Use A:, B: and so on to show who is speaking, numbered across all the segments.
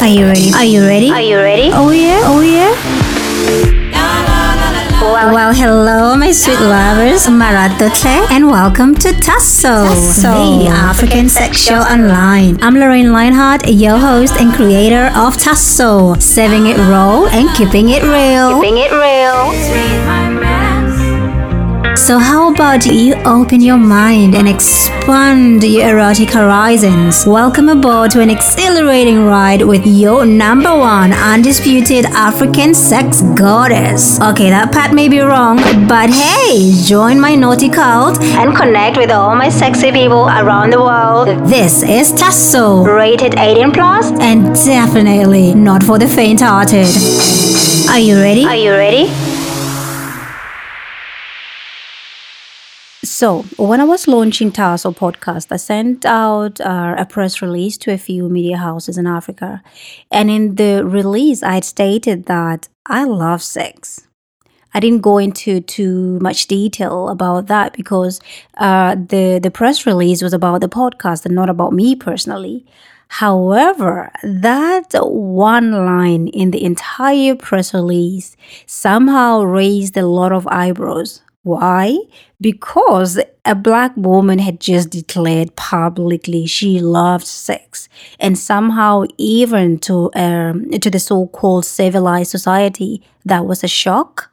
A: Are you ready? Are you ready?
B: Are you ready?
A: Oh yeah? Oh yeah?
B: Well,
A: hello, my sweet lovers, Maratotle, and welcome to Tasso, the African Sex Show Online. I'm Lorraine Lionheart, your host and creator of Tasso, serving it raw and keeping it real.
B: keeping it real.
A: So, how about you open your mind and expand your erotic horizons? Welcome aboard to an exhilarating ride with your number one undisputed African sex goddess. Okay, that part may be wrong, but hey, join my naughty cult.
B: And connect with all my sexy people around the world.
A: This is Tasso,
B: Rated 18
A: and definitely not for the faint hearted. Are you ready?
B: Are you ready?
A: So, when I was launching Tasso podcast, I sent out uh, a press release to a few media houses in Africa. And in the release, I had stated that I love sex. I didn't go into too much detail about that because uh, the, the press release was about the podcast and not about me personally. However, that one line in the entire press release somehow raised a lot of eyebrows. Why? Because a black woman had just declared publicly she loved sex, and somehow, even to um, to the so-called civilized society, that was a shock.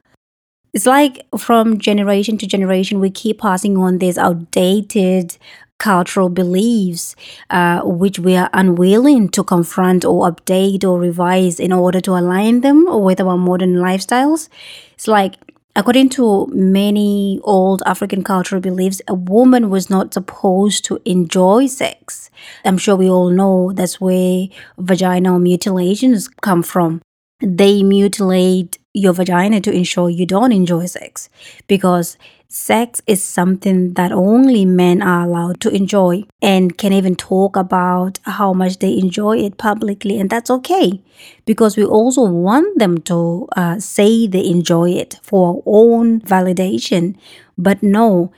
A: It's like from generation to generation, we keep passing on these outdated cultural beliefs, uh, which we are unwilling to confront or update or revise in order to align them with our modern lifestyles. It's like According to many old African cultural beliefs, a woman was not supposed to enjoy sex. I'm sure we all know that's where vaginal mutilations come from. They mutilate your vagina to ensure you don't enjoy sex because sex is something that only men are allowed to enjoy and can even talk about how much they enjoy it publicly and that's okay because we also want them to uh, say they enjoy it for our own validation but no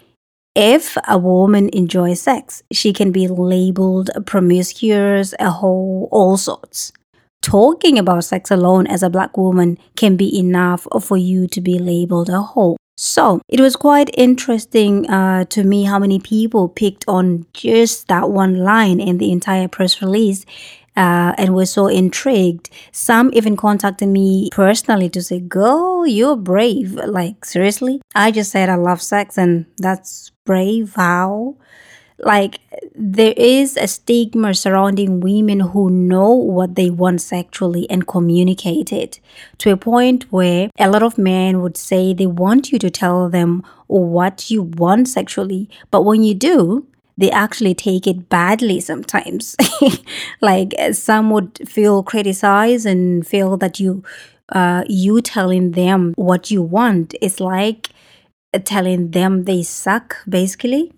A: if a woman enjoys sex she can be labeled promiscuous a whole all sorts talking about sex alone as a black woman can be enough for you to be labeled a whore. So it was quite interesting uh, to me how many people picked on just that one line in the entire press release. Uh, and were so intrigued. Some even contacted me personally to say, Girl, you're brave. Like, seriously? I just said I love sex, and that's brave. How? Like there is a stigma surrounding women who know what they want sexually and communicate it to a point where a lot of men would say they want you to tell them what you want sexually but when you do they actually take it badly sometimes. Like some would feel criticized and feel that you uh, you telling them what you want is like telling them they suck basically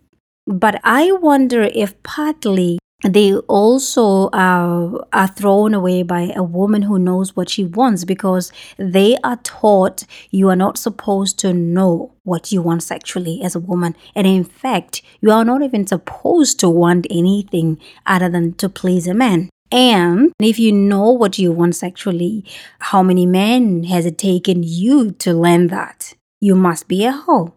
A: but I wonder if partly they also uh, are thrown away by a woman who knows what she wants because they are taught you are not supposed to know what you want sexually as a woman. And in fact, you are not even supposed to want anything other than to please a man. And if you know what you want sexually, how many men has it taken you to learn that? You must be a hoe.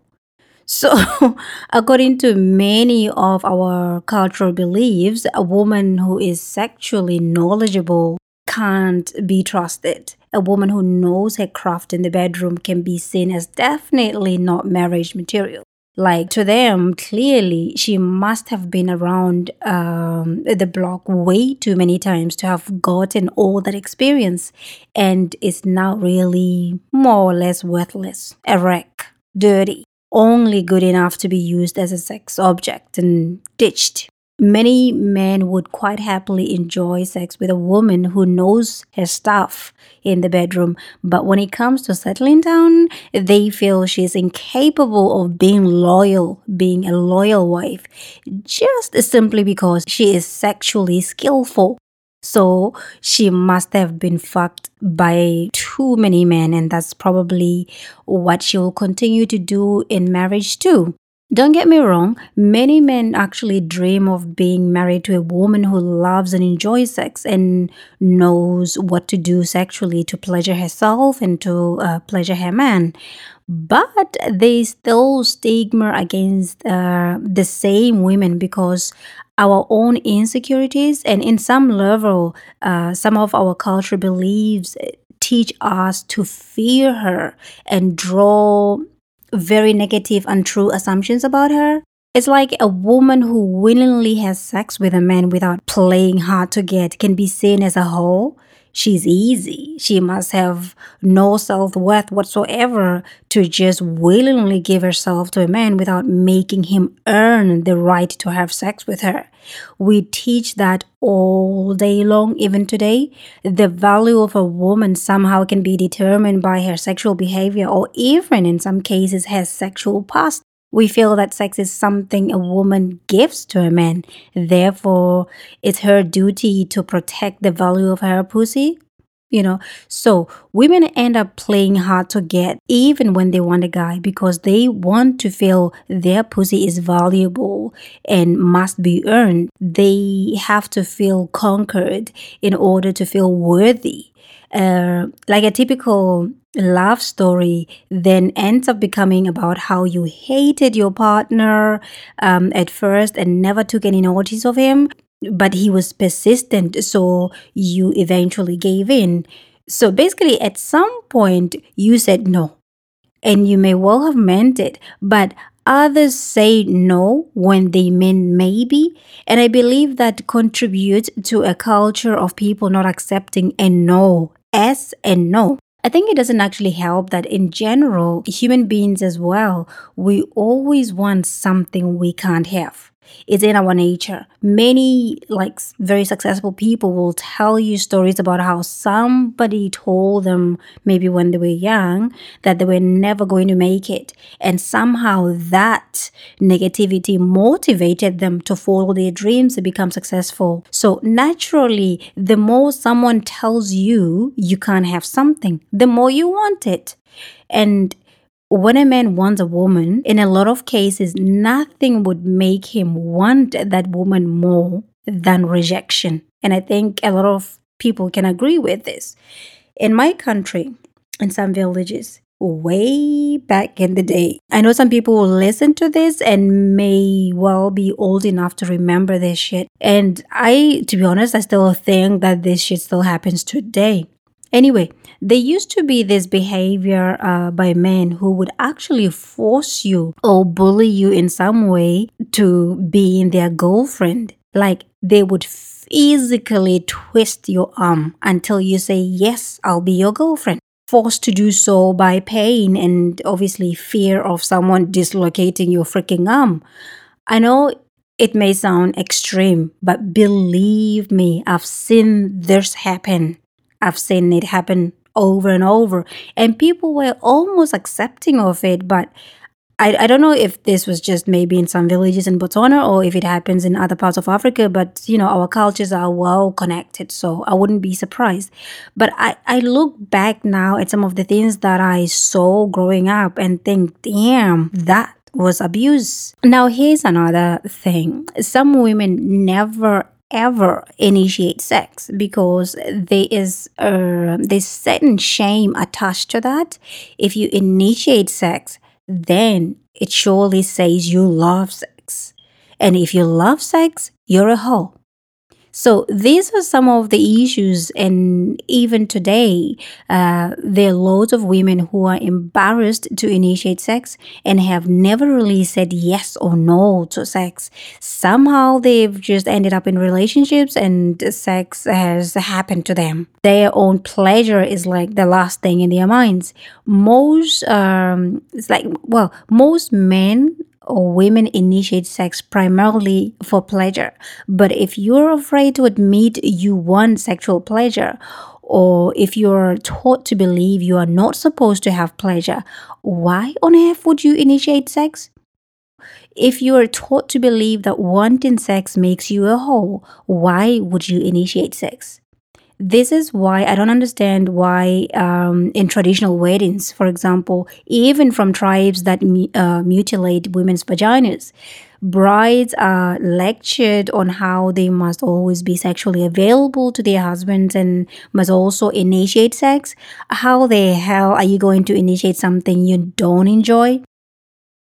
A: So, according to many of our cultural beliefs, a woman who is sexually knowledgeable can't be trusted. A woman who knows her craft in the bedroom can be seen as definitely not marriage material. Like to them, clearly, she must have been around um, the block way too many times to have gotten all that experience and is now really more or less worthless, a wreck, dirty only good enough to be used as a sex object and ditched. Many men would quite happily enjoy sex with a woman who knows her stuff in the bedroom, but when it comes to settling down, they feel she's incapable of being loyal, being a loyal wife, just simply because she is sexually skillful. So she must have been fucked by too many men, and that's probably what she will continue to do in marriage too. Don't get me wrong, many men actually dream of being married to a woman who loves and enjoys sex and knows what to do sexually to pleasure herself and to uh, pleasure her man. But there's still stigma against uh, the same women because our own insecurities and in some level, uh, some of our cultural beliefs teach us to fear her and draw very negative, untrue assumptions about her. It's like a woman who willingly has sex with a man without playing hard to get can be seen as a whole. She's easy. She must have no self worth whatsoever to just willingly give herself to a man without making him earn the right to have sex with her. We teach that all day long, even today. The value of a woman somehow can be determined by her sexual behavior or even in some cases her sexual past. We feel that sex is something a woman gives to a man. Therefore, it's her duty to protect the value of her pussy. You know, so women end up playing hard to get even when they want a guy because they want to feel their pussy is valuable and must be earned. They have to feel conquered in order to feel worthy. Uh, like a typical love story then ends up becoming about how you hated your partner um, at first and never took any notice of him, but he was persistent, so you eventually gave in. So basically, at some point, you said no. And you may well have meant it, but others say no when they mean maybe. And I believe that contributes to a culture of people not accepting a no as and no. I think it doesn't actually help that in general, human beings as well, we always want something we can't have. It's in our nature. Many like very successful people will tell you stories about how somebody told them maybe when they were young that they were never going to make it. And somehow that negativity motivated them to follow their dreams and become successful. So naturally, the more someone tells you you can't have something, the more you want it. And when a man wants a woman, in a lot of cases, nothing would make him want that woman more than rejection. And I think a lot of people can agree with this. In my country, in some villages, way back in the day. I know some people will listen to this and may well be old enough to remember this shit. And I, to be honest, I still think that this shit still happens today. Anyway, there used to be this behavior uh, by men who would actually force you or bully you in some way to be in their girlfriend. Like they would physically twist your arm until you say, Yes, I'll be your girlfriend. Forced to do so by pain and obviously fear of someone dislocating your freaking arm. I know it may sound extreme, but believe me, I've seen this happen. I've seen it happen over and over, and people were almost accepting of it. But I, I don't know if this was just maybe in some villages in Botswana or if it happens in other parts of Africa, but you know, our cultures are well connected, so I wouldn't be surprised. But I, I look back now at some of the things that I saw growing up and think, damn, that was abuse. Now, here's another thing some women never ever initiate sex because there is this certain shame attached to that. If you initiate sex, then it surely says you love sex. And if you love sex, you're a hoe. So these are some of the issues, and even today, uh, there are loads of women who are embarrassed to initiate sex and have never really said yes or no to sex. Somehow they've just ended up in relationships, and sex has happened to them. Their own pleasure is like the last thing in their minds. Most, um, it's like well, most men or women initiate sex primarily for pleasure. But if you're afraid to admit you want sexual pleasure, or if you're taught to believe you are not supposed to have pleasure, why on earth would you initiate sex? If you are taught to believe that wanting sex makes you a hoe, why would you initiate sex? This is why I don't understand why um, in traditional weddings, for example, even from tribes that uh, mutilate women's vaginas, brides are lectured on how they must always be sexually available to their husbands and must also initiate sex. How the hell are you going to initiate something you don't enjoy?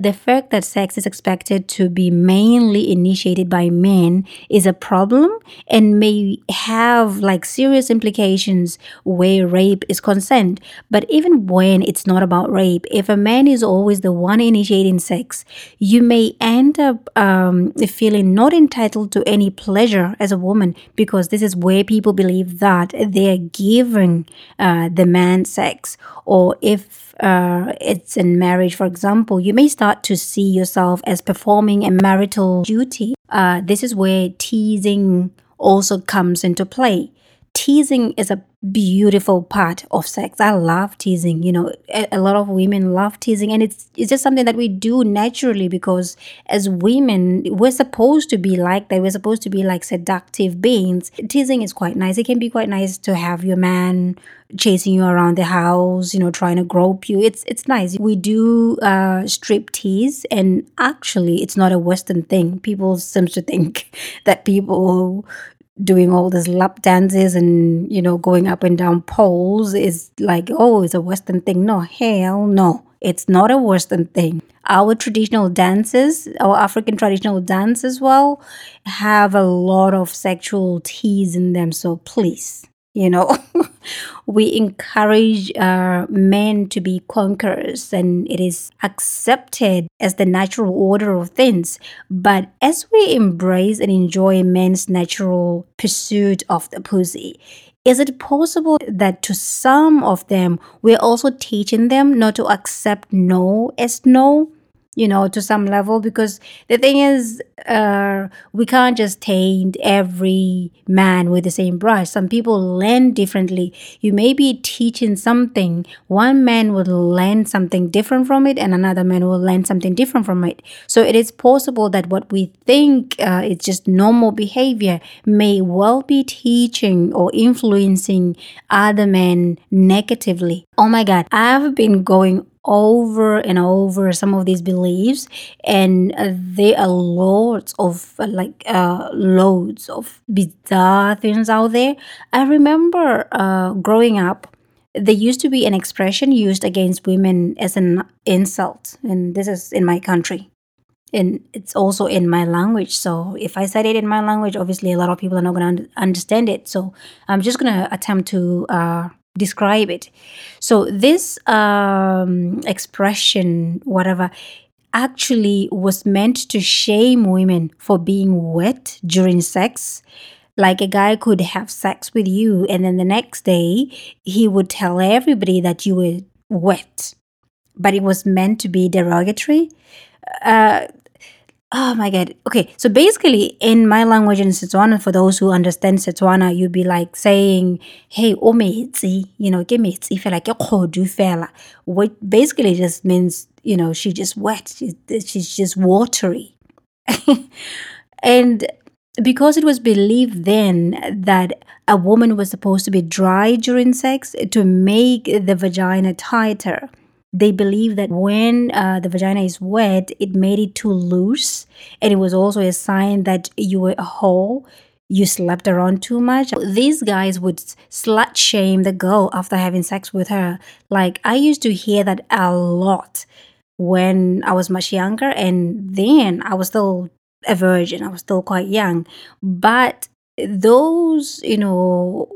A: The fact that sex is expected to be mainly initiated by men is a problem and may have like serious implications where rape is concerned. But even when it's not about rape, if a man is always the one initiating sex, you may end up um, feeling not entitled to any pleasure as a woman because this is where people believe that they're giving uh, the man sex. Or if uh, it's in marriage, for example, you may start to see yourself as performing a marital duty. Uh, this is where teasing also comes into play. Teasing is a beautiful part of sex. I love teasing. You know, a, a, lot of women love teasing, and it's it's just something that we do naturally because as women, we're supposed to be like that. We're supposed to be like seductive beings. Teasing is quite nice. It can be quite nice to have your man chasing you around the house, you know, trying to grope you. It's it's nice. We do uh, strip tease, and actually, it's not a Western thing. People seem to think that people doing all these lap dances and you know going up and down poles is like oh it's a western thing. No hell no. It's not a western thing. Our traditional dances our african traditional dance as well have a lot of sexual tease in them so please you know we encourage uh, men to be conquerors and it is accepted as the natural order of things. But as we embrace and enjoy men's natural pursuit of the pussy is it possible that to some of them we're also teaching them not to accept no as no you know, to some level. Because the thing is, uh, we can't just taint every man with the same brush. Some people learn differently. You may be teaching something, one man will learn something different from it, and another man will learn something different from it. So it is possible that what we think uh, is just normal behavior may well be teaching or influencing other men negatively. Oh my God, I've been going over and over some of these beliefs and uh, there are lots of uh, like uh, loads of bizarre things out there. I remember uh, growing up there used to be an expression used against women as an insult and this is in my country. And it's also in my language so if i said it in my language obviously a lot of people are not going to understand it. So i'm just going to attempt to uh, describe it. So this um, expression, whatever, actually was meant to shame women for being wet during sex. Like a guy could have sex with you, and then the next day he would tell everybody that you were wet, but it was meant to be derogatory. Uh, Oh my god. Okay, so basically in my language in Setswana, for those who understand Setswana, you'd be like saying, "Hey, o you know, give me feel like do fela." What basically just means, you know, she's just wet. She's, she's just watery. and because it was believed then that a woman was supposed to be dry during sex to make the vagina tighter they believe that when uh, the vagina is wet, it made it too loose, and it was also a sign that you were a hoe. You slept around too much. These guys would slut shame the girl after having sex with her. Like, I used to hear that a lot when I was much younger, and then I was still a virgin, I was still quite young. But those you know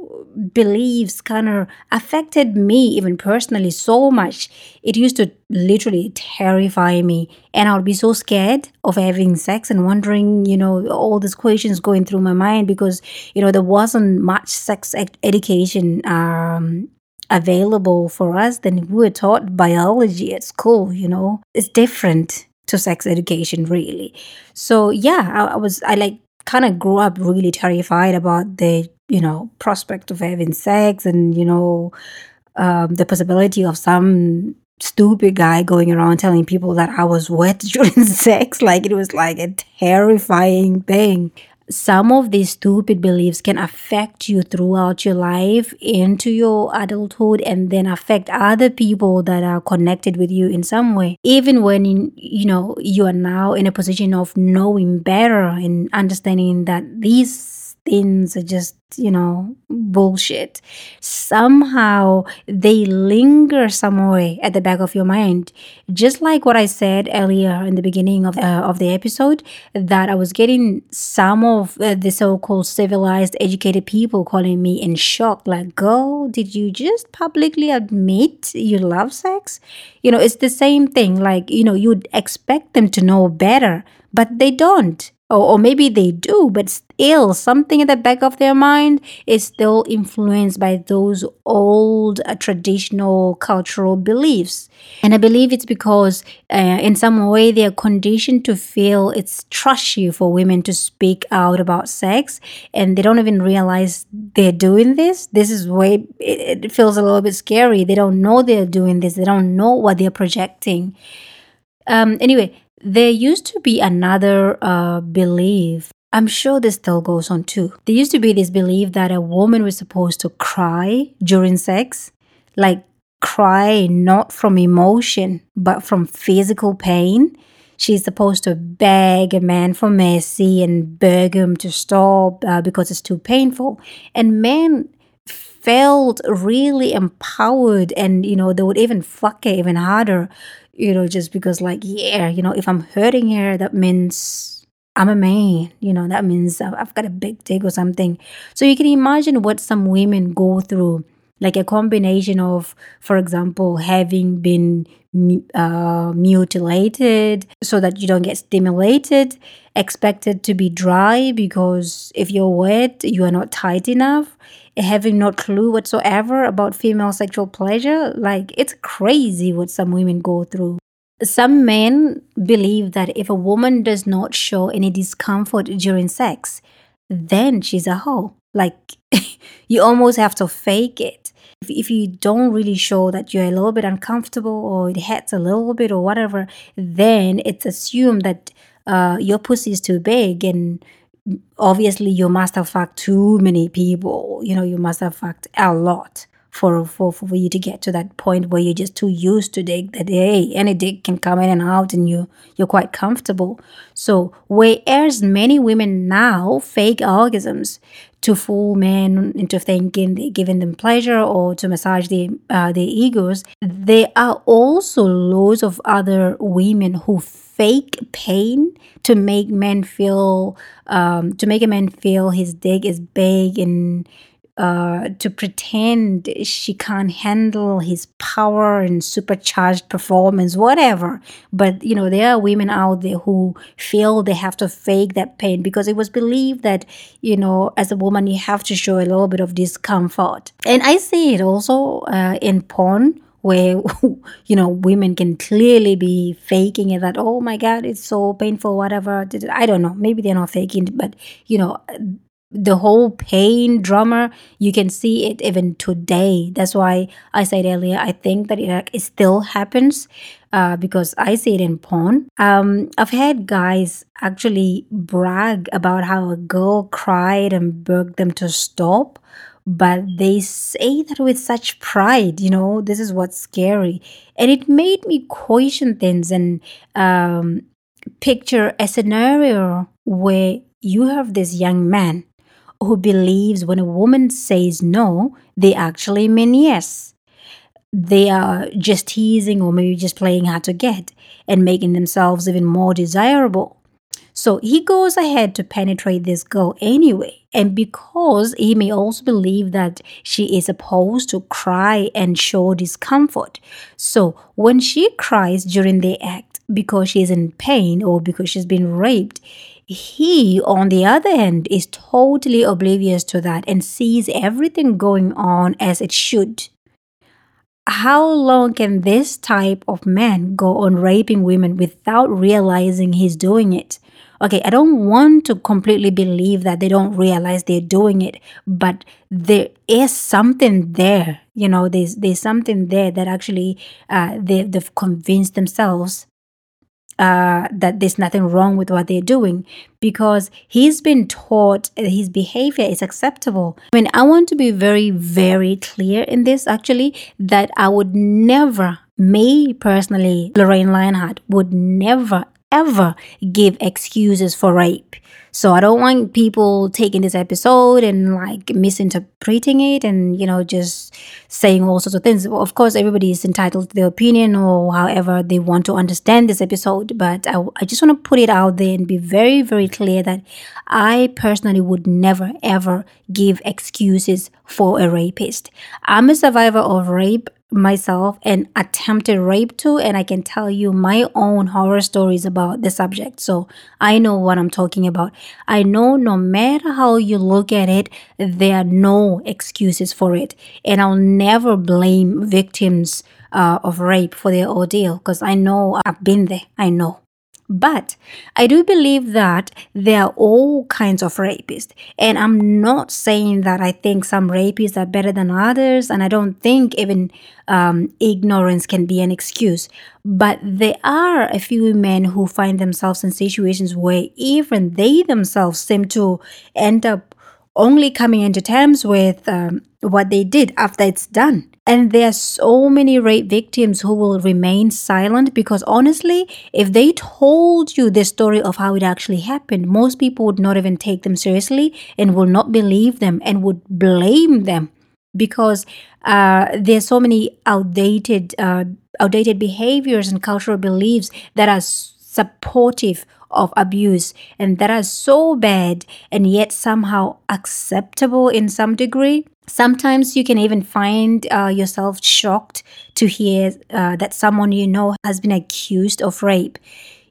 A: beliefs kind of affected me even personally so much. It used to literally terrify me and i would be so scared of having sex and wondering you know all these questions going through my mind because you know there wasn't much sex ed- education um available for us then we were taught biology at school you know? It's different to sex education really. So yeah I, I was i like kind of grew up really terrified about the you know prospect of having sex and you know um, the possibility of some stupid guy going around telling people that I was wet during sex. Like it was like a terrifying thing. Some of these stupid beliefs can affect you throughout your life into your adulthood and then affect other people that are connected with you in some way. Even when you know you are now in a position of knowing better and understanding that these things are just, you know, bullshit. Somehow they linger somewhere at the back of your mind. Just like what I said earlier in the beginning of, uh, of the episode, that I was getting some of uh, the so called civilized, educated people calling me in shock, like, girl, did you just publicly admit you love sex? You know, it's the same thing. Like, you know, you'd expect them to know better, but they don't or, or maybe they do, but still something at the back of their mind is still influenced by those old uh, traditional cultural beliefs. And I believe it's because uh, in some way they are conditioned to feel it's trashy for women to speak out about sex and they don't even realize they're doing this. This is way, it, it feels a little bit scary. They don't know they're doing this, they don't know what they're projecting. Um, anyway, there used to be another uh, belief. I'm sure this still goes on too. There used to be this belief that a woman was supposed to cry during sex, like cry not from emotion, but from physical pain. She's supposed to beg a man for mercy and beg him to stop uh, because it's too painful. And men felt really empowered and, you know, they would even fuck it even harder you know, just because, like, yeah, you know, if I'm hurting her, that means I'm a man, you know, that means I've got a big dick or something. So you can imagine what some women go through, like a combination of, for example, having been uh, mutilated so that you don't get stimulated, expected to be dry because if you're wet, you are not tight enough having no clue whatsoever about female sexual pleasure. Like, it's crazy what some women go through. Some men believe that if a woman does not show any discomfort during sex, then she's a hoe. Like, you almost have to fake it. If, if you don't really show that you're a little bit uncomfortable or it hurts a little bit or whatever, then it's assumed that uh, your pussy is too big and obviously you must have fucked too many people. You know you must have fucked a lot for, for for you to get to that point where you're just too used to dick that hey any dick can come in and out and you you're quite comfortable. So whereas many women now fake orgasms to fool men into thinking giving them pleasure or to massage their uh, their egos. There are also loads of other women who fake pain to make men feel um, to make a man feel his dick is big and uh, to pretend she can't handle his power and supercharged performance, whatever. But you know, there are women out there who feel they have to fake that pain because it was believed that you know, as a woman, you have to show a little bit of discomfort. And I see it also uh, in porn where you know women can clearly be faking it that oh my god it's so painful whatever i don't know maybe they're not faking it but you know the whole pain drama you can see it even today. That's why i said earlier i think that it, it still happens uh, because i see it in porn. Um, i've had guys actually brag about how a girl cried and begged them to stop but they say that with such pride you know this is what's scary. And it made me question things and um, picture a scenario where you have this young man who believes when a woman says no, they actually mean yes. They are just teasing or maybe just playing hard to get and making themselves even more desirable. So he goes ahead to penetrate this girl anyway. And because he may also believe that she is supposed to cry and show discomfort. So when she cries during the act because she's in pain or because she's been raped, he, on the other hand, is totally oblivious to that and sees everything going on as it should. How long can this type of man go on raping women without realizing he's doing it? Okay, I don't want to completely believe that they don't realize they're doing it, but there is something there. You know, there's there's something there that actually uh, they they've convinced themselves uh, that there's nothing wrong with what they're doing because he's been taught his behavior is acceptable. I mean, I want to be very, very clear in this actually that I would never, me personally, Lorraine Lionheart, would never, ever give excuses for rape. So I don't want people taking this episode and like misinterpreting it and, you know, just saying all sorts of things. Of course, everybody is entitled to their opinion or however they want to understand this episode. But I, I just want to put it out there and be very, very clear that I personally would never, ever give excuses for a rapist. I'm a survivor of rape myself and attempted rape too and i can tell you my own horror stories about the subject. So i know what i'm talking about. I know no matter how you look at it there are no excuses for it. And i'll never blame victims uh, of rape for their ordeal because i know i've been there. I know but I do believe that there are all kinds of rapists. And I'm not saying that I think some rapists are better than others. And I don't think even um, ignorance can be an excuse. But there are a few men who find themselves in situations where even they themselves seem to end up only coming into terms with um, what they did after it's done. And there are so many rape victims who will remain silent because honestly, if they told you the story of how it actually happened, most people would not even take them seriously and will not believe them and would blame them because uh, there's so many outdated uh, outdated behaviors and cultural beliefs that are supportive of abuse and that are so bad and yet somehow acceptable in some degree Sometimes you can even find uh, yourself shocked to hear uh, that someone you know has been accused of rape.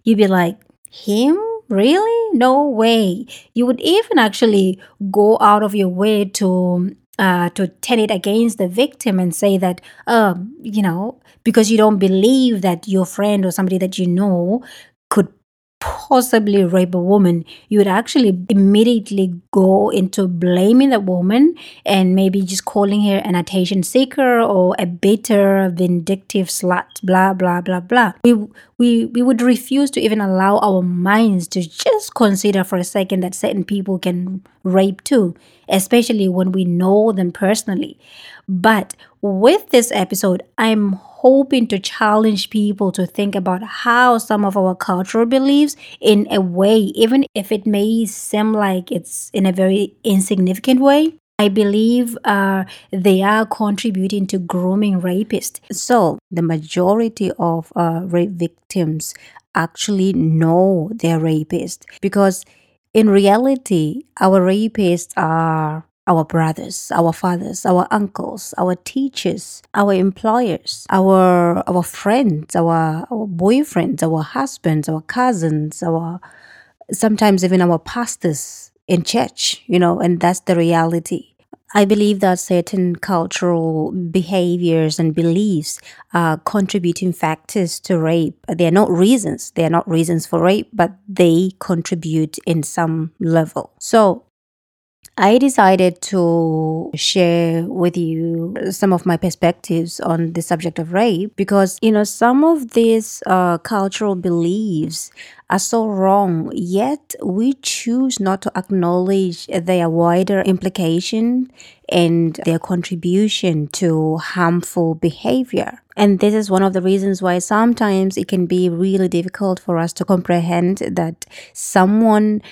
A: You'd be like, him? Really? No way. You would even actually go out of your way to uh, to turn it against the victim and say that, um, you know, because you don't believe that your friend or somebody that you know could possibly rape a woman, you would actually immediately go into blaming the woman and maybe just calling her an attention seeker or a bitter, vindictive slut, blah, blah, blah, blah. We, we, we would refuse to even allow our minds to just consider for a second that certain people can rape too, especially when we know them personally. But with this episode, I'm hoping to challenge people to think about how some of our cultural beliefs, in a way, even if it may seem like it's in a very insignificant way, I believe uh, they are contributing to grooming rapists. So, the majority of uh, rape victims actually know their rapists because, in reality, our rapists are our brothers, our fathers, our uncles, our teachers, our employers, our our friends, our our boyfriends, our husbands, our cousins, our sometimes even our pastors in church, you know, and that's the reality. I believe that certain cultural behaviors and beliefs are contributing factors to rape. They are not reasons. They are not reasons for rape, but they contribute in some level. So I decided to share with you some of my perspectives on the subject of rape because, you know, some of these uh, cultural beliefs are so wrong, yet we choose not to acknowledge their wider implication and their contribution to harmful behavior. And this is one of the reasons why sometimes it can be really difficult for us to comprehend that someone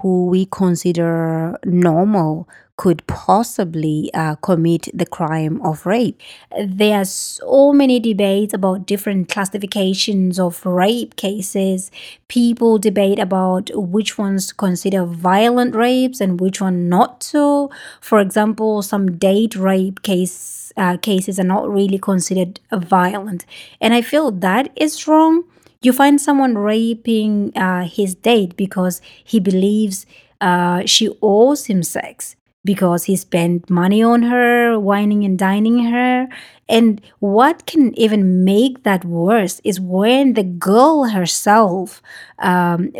A: who we consider normal could possibly uh, commit the crime of rape. There are so many debates about different classifications of rape cases. People debate about which ones to consider violent rapes and which one not to. For example, some date rape case uh, cases are not really considered violent, and I feel that is wrong. You find someone raping uh, his date because he believes uh, she owes him sex because he spent money on her, wining and dining her. And what can even make that worse is when the girl herself um,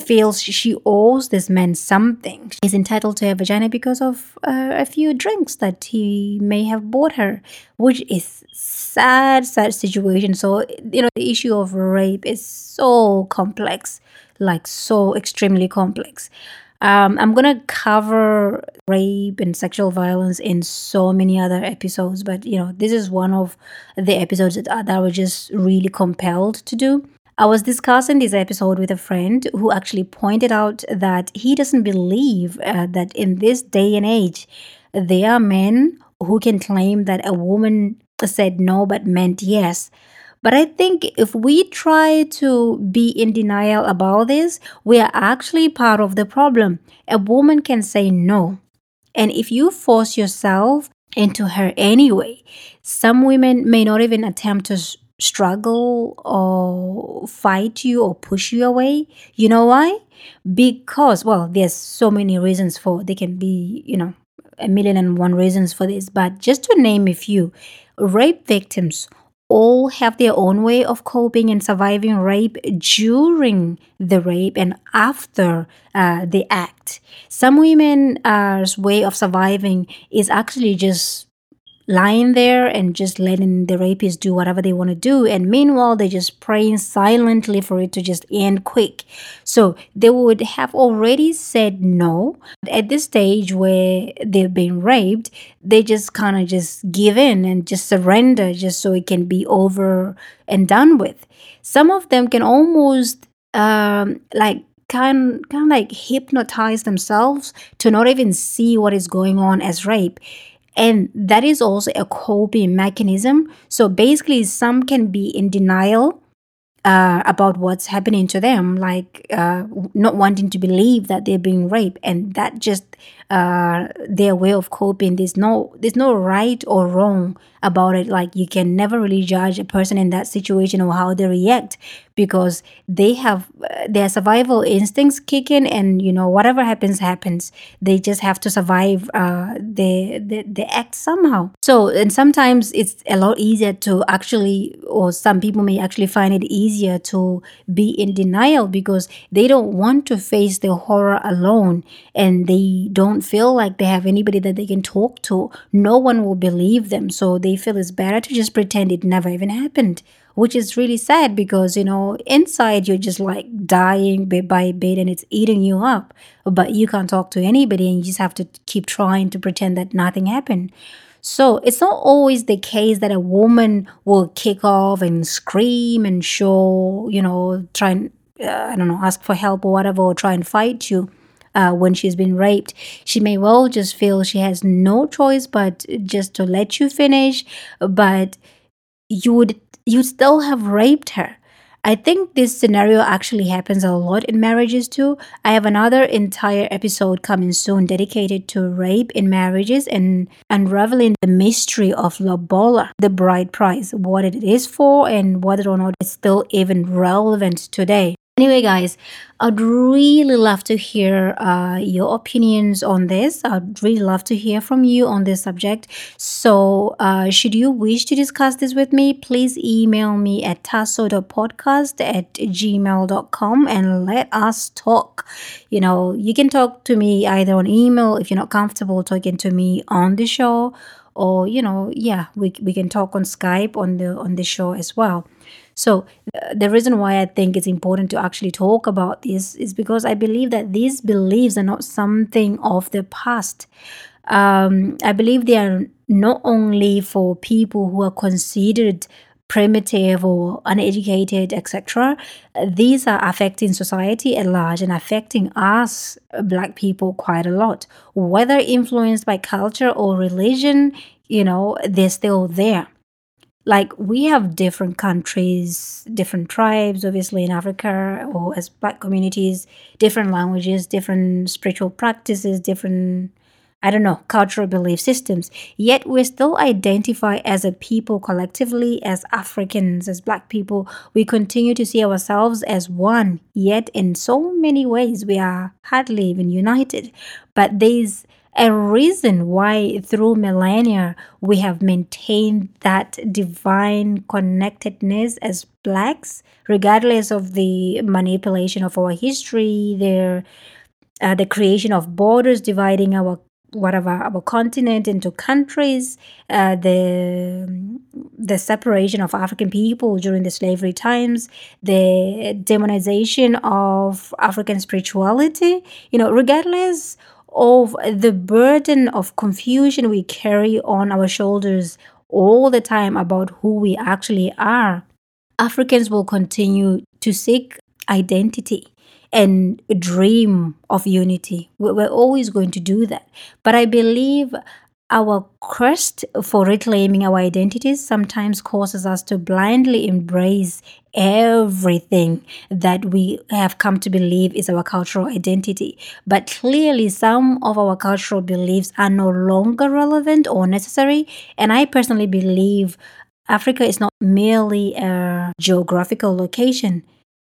A: feels she owes this man something. He's entitled to a vagina because of uh, a few drinks that he may have bought her, which is sad, sad situation. So, you know, the issue of rape is so complex, like so extremely complex. Um, I'm gonna cover rape and sexual violence in so many other episodes, but you know, this is one of the episodes that, that I was just really compelled to do. I was discussing this episode with a friend who actually pointed out that he doesn't believe uh, that in this day and age, there are men who can claim that a woman said no but meant yes. But I think if we try to be in denial about this, we are actually part of the problem. A woman can say no. And if you force yourself into her anyway, some women may not even attempt to struggle or fight you or push you away. You know why? Because, well, there's so many reasons for they can be, you know, a million and one reasons for this, but just to name a few, rape victims all have their own way of coping and surviving rape during the rape and after uh, the act. Some women's way of surviving is actually just lying there and just letting the rapists do whatever they want to do. And meanwhile, they're just praying silently for it to just end quick. So they would have already said no. At this stage where they've been raped, they just kind of just give in and just surrender just so it can be over and done with. Some of them can almost um, like kind kind of like hypnotize themselves to not even see what is going on as rape and that is also a coping mechanism. So basically, some can be in denial uh, about what's happening to them, like uh, not wanting to believe that they're being raped, and that just uh, their way of coping. There's no there's no right or wrong about it. Like you can never really judge a person in that situation or how they react because they have uh, their survival instincts kick in, and you know whatever happens happens. They just have to survive uh, the, the the act somehow. So and sometimes it's a lot easier to actually, or some people may actually find it easier to be in denial because they don't want to face the horror alone, and they don't feel like they have anybody that they can talk to. No one will believe them, so they feel it's better to just pretend it never even happened which is really sad because you know inside you're just like dying bit by bit and it's eating you up. But you can't talk to anybody and you just have to keep trying to pretend that nothing happened. So it's not always the case that a woman will kick off and scream and show you know try and uh, i don't know ask for help or whatever or try and fight you uh, when she's been raped. She may well just feel she has no choice but just to let you finish, but you would you still have raped her. I think this scenario actually happens a lot in marriages too. I have another entire episode coming soon dedicated to rape in marriages and unraveling the mystery of lobola, the bride price, what it is for, and whether or not it's still even relevant today. Anyway, guys, I'd really love to hear uh, your opinions on this. I'd really love to hear from you on this subject. So, uh, should you wish to discuss this with me, please email me at tasso.podcast at gmail.com and let us talk. You know, you can talk to me either on email if you're not comfortable talking to me on the show or you know yeah we, we can talk on skype on the on the show as well so, uh, the reason why I think it's important to actually talk about this is because I believe that these beliefs are not something of the past. Um, I believe they are not only for people who are considered primitive or uneducated, etc. These are affecting society at large and affecting us, Black people, quite a lot. Whether influenced by culture or religion, you know, they're still there like we have different countries different tribes obviously in africa or as black communities different languages different spiritual practices different i don't know cultural belief systems. Yet we still identify as a people collectively as africans as black people. We continue to see ourselves as one. Yet in so many ways we are hardly even united. But there's a reason why through millennia we have maintained that divine connectedness as blacks, regardless of the manipulation of our history, their uh, the creation of borders dividing our whatever our continent into countries, uh, the the separation of African people during the slavery times, the demonization of African spirituality. You know, regardless of the burden of confusion we carry on our shoulders all the time about who we actually are, Africans will continue to seek identity and dream of unity. We're always going to do that. But I believe our quest for reclaiming our identities sometimes causes us to blindly embrace everything that we have come to believe is our cultural identity. But clearly, some of our cultural beliefs are no longer relevant or necessary. And I personally believe Africa is not merely a geographical location,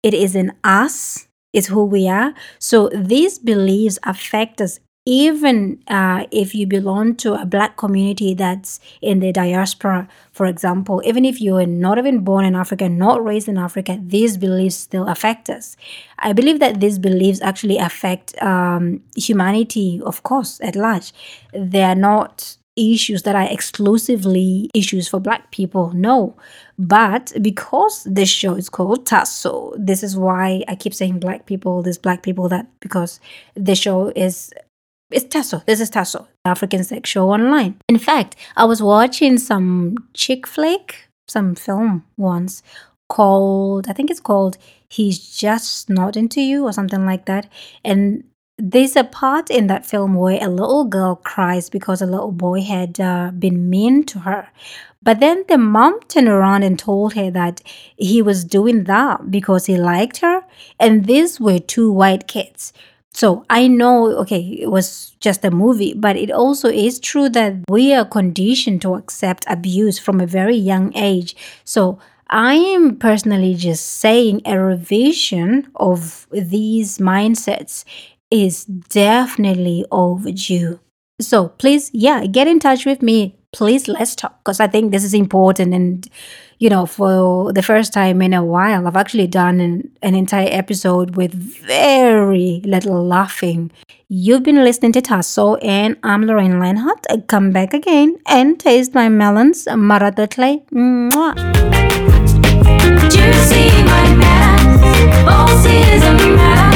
A: it is in us is who we are. So these beliefs affect us even uh, if you belong to a black community that's in the diaspora, for example, even if you are not even born in Africa, not raised in Africa, these beliefs still affect us. I believe that these beliefs actually affect um, humanity, of course, at large. They are not issues that are exclusively issues for black people. No. But because this show is called Tasso, this is why I keep saying black people, this black people, that because the show is it's Tasso. This is Tasso, African sex show online. In fact, I was watching some chick flick, some film once called I think it's called He's Just Not Into You or something like that. And there's a part in that film where a little girl cries because a little boy had uh, been mean to her. But then the mom turned around and told her that he was doing that because he liked her. And these were two white kids. So I know, okay, it was just a movie, but it also is true that we are conditioned to accept abuse from a very young age. So I am personally just saying a revision of these mindsets is definitely overdue. So please, yeah, get in touch with me. Please, let's talk because I think this is important. And, you know, for the first time in a while, I've actually done an, an entire episode with very little laughing. You've been listening to Tasso, and I'm Lorraine Leinhardt. Come back again and taste my melons. Maratatle. Mwah. Juicy, my is a.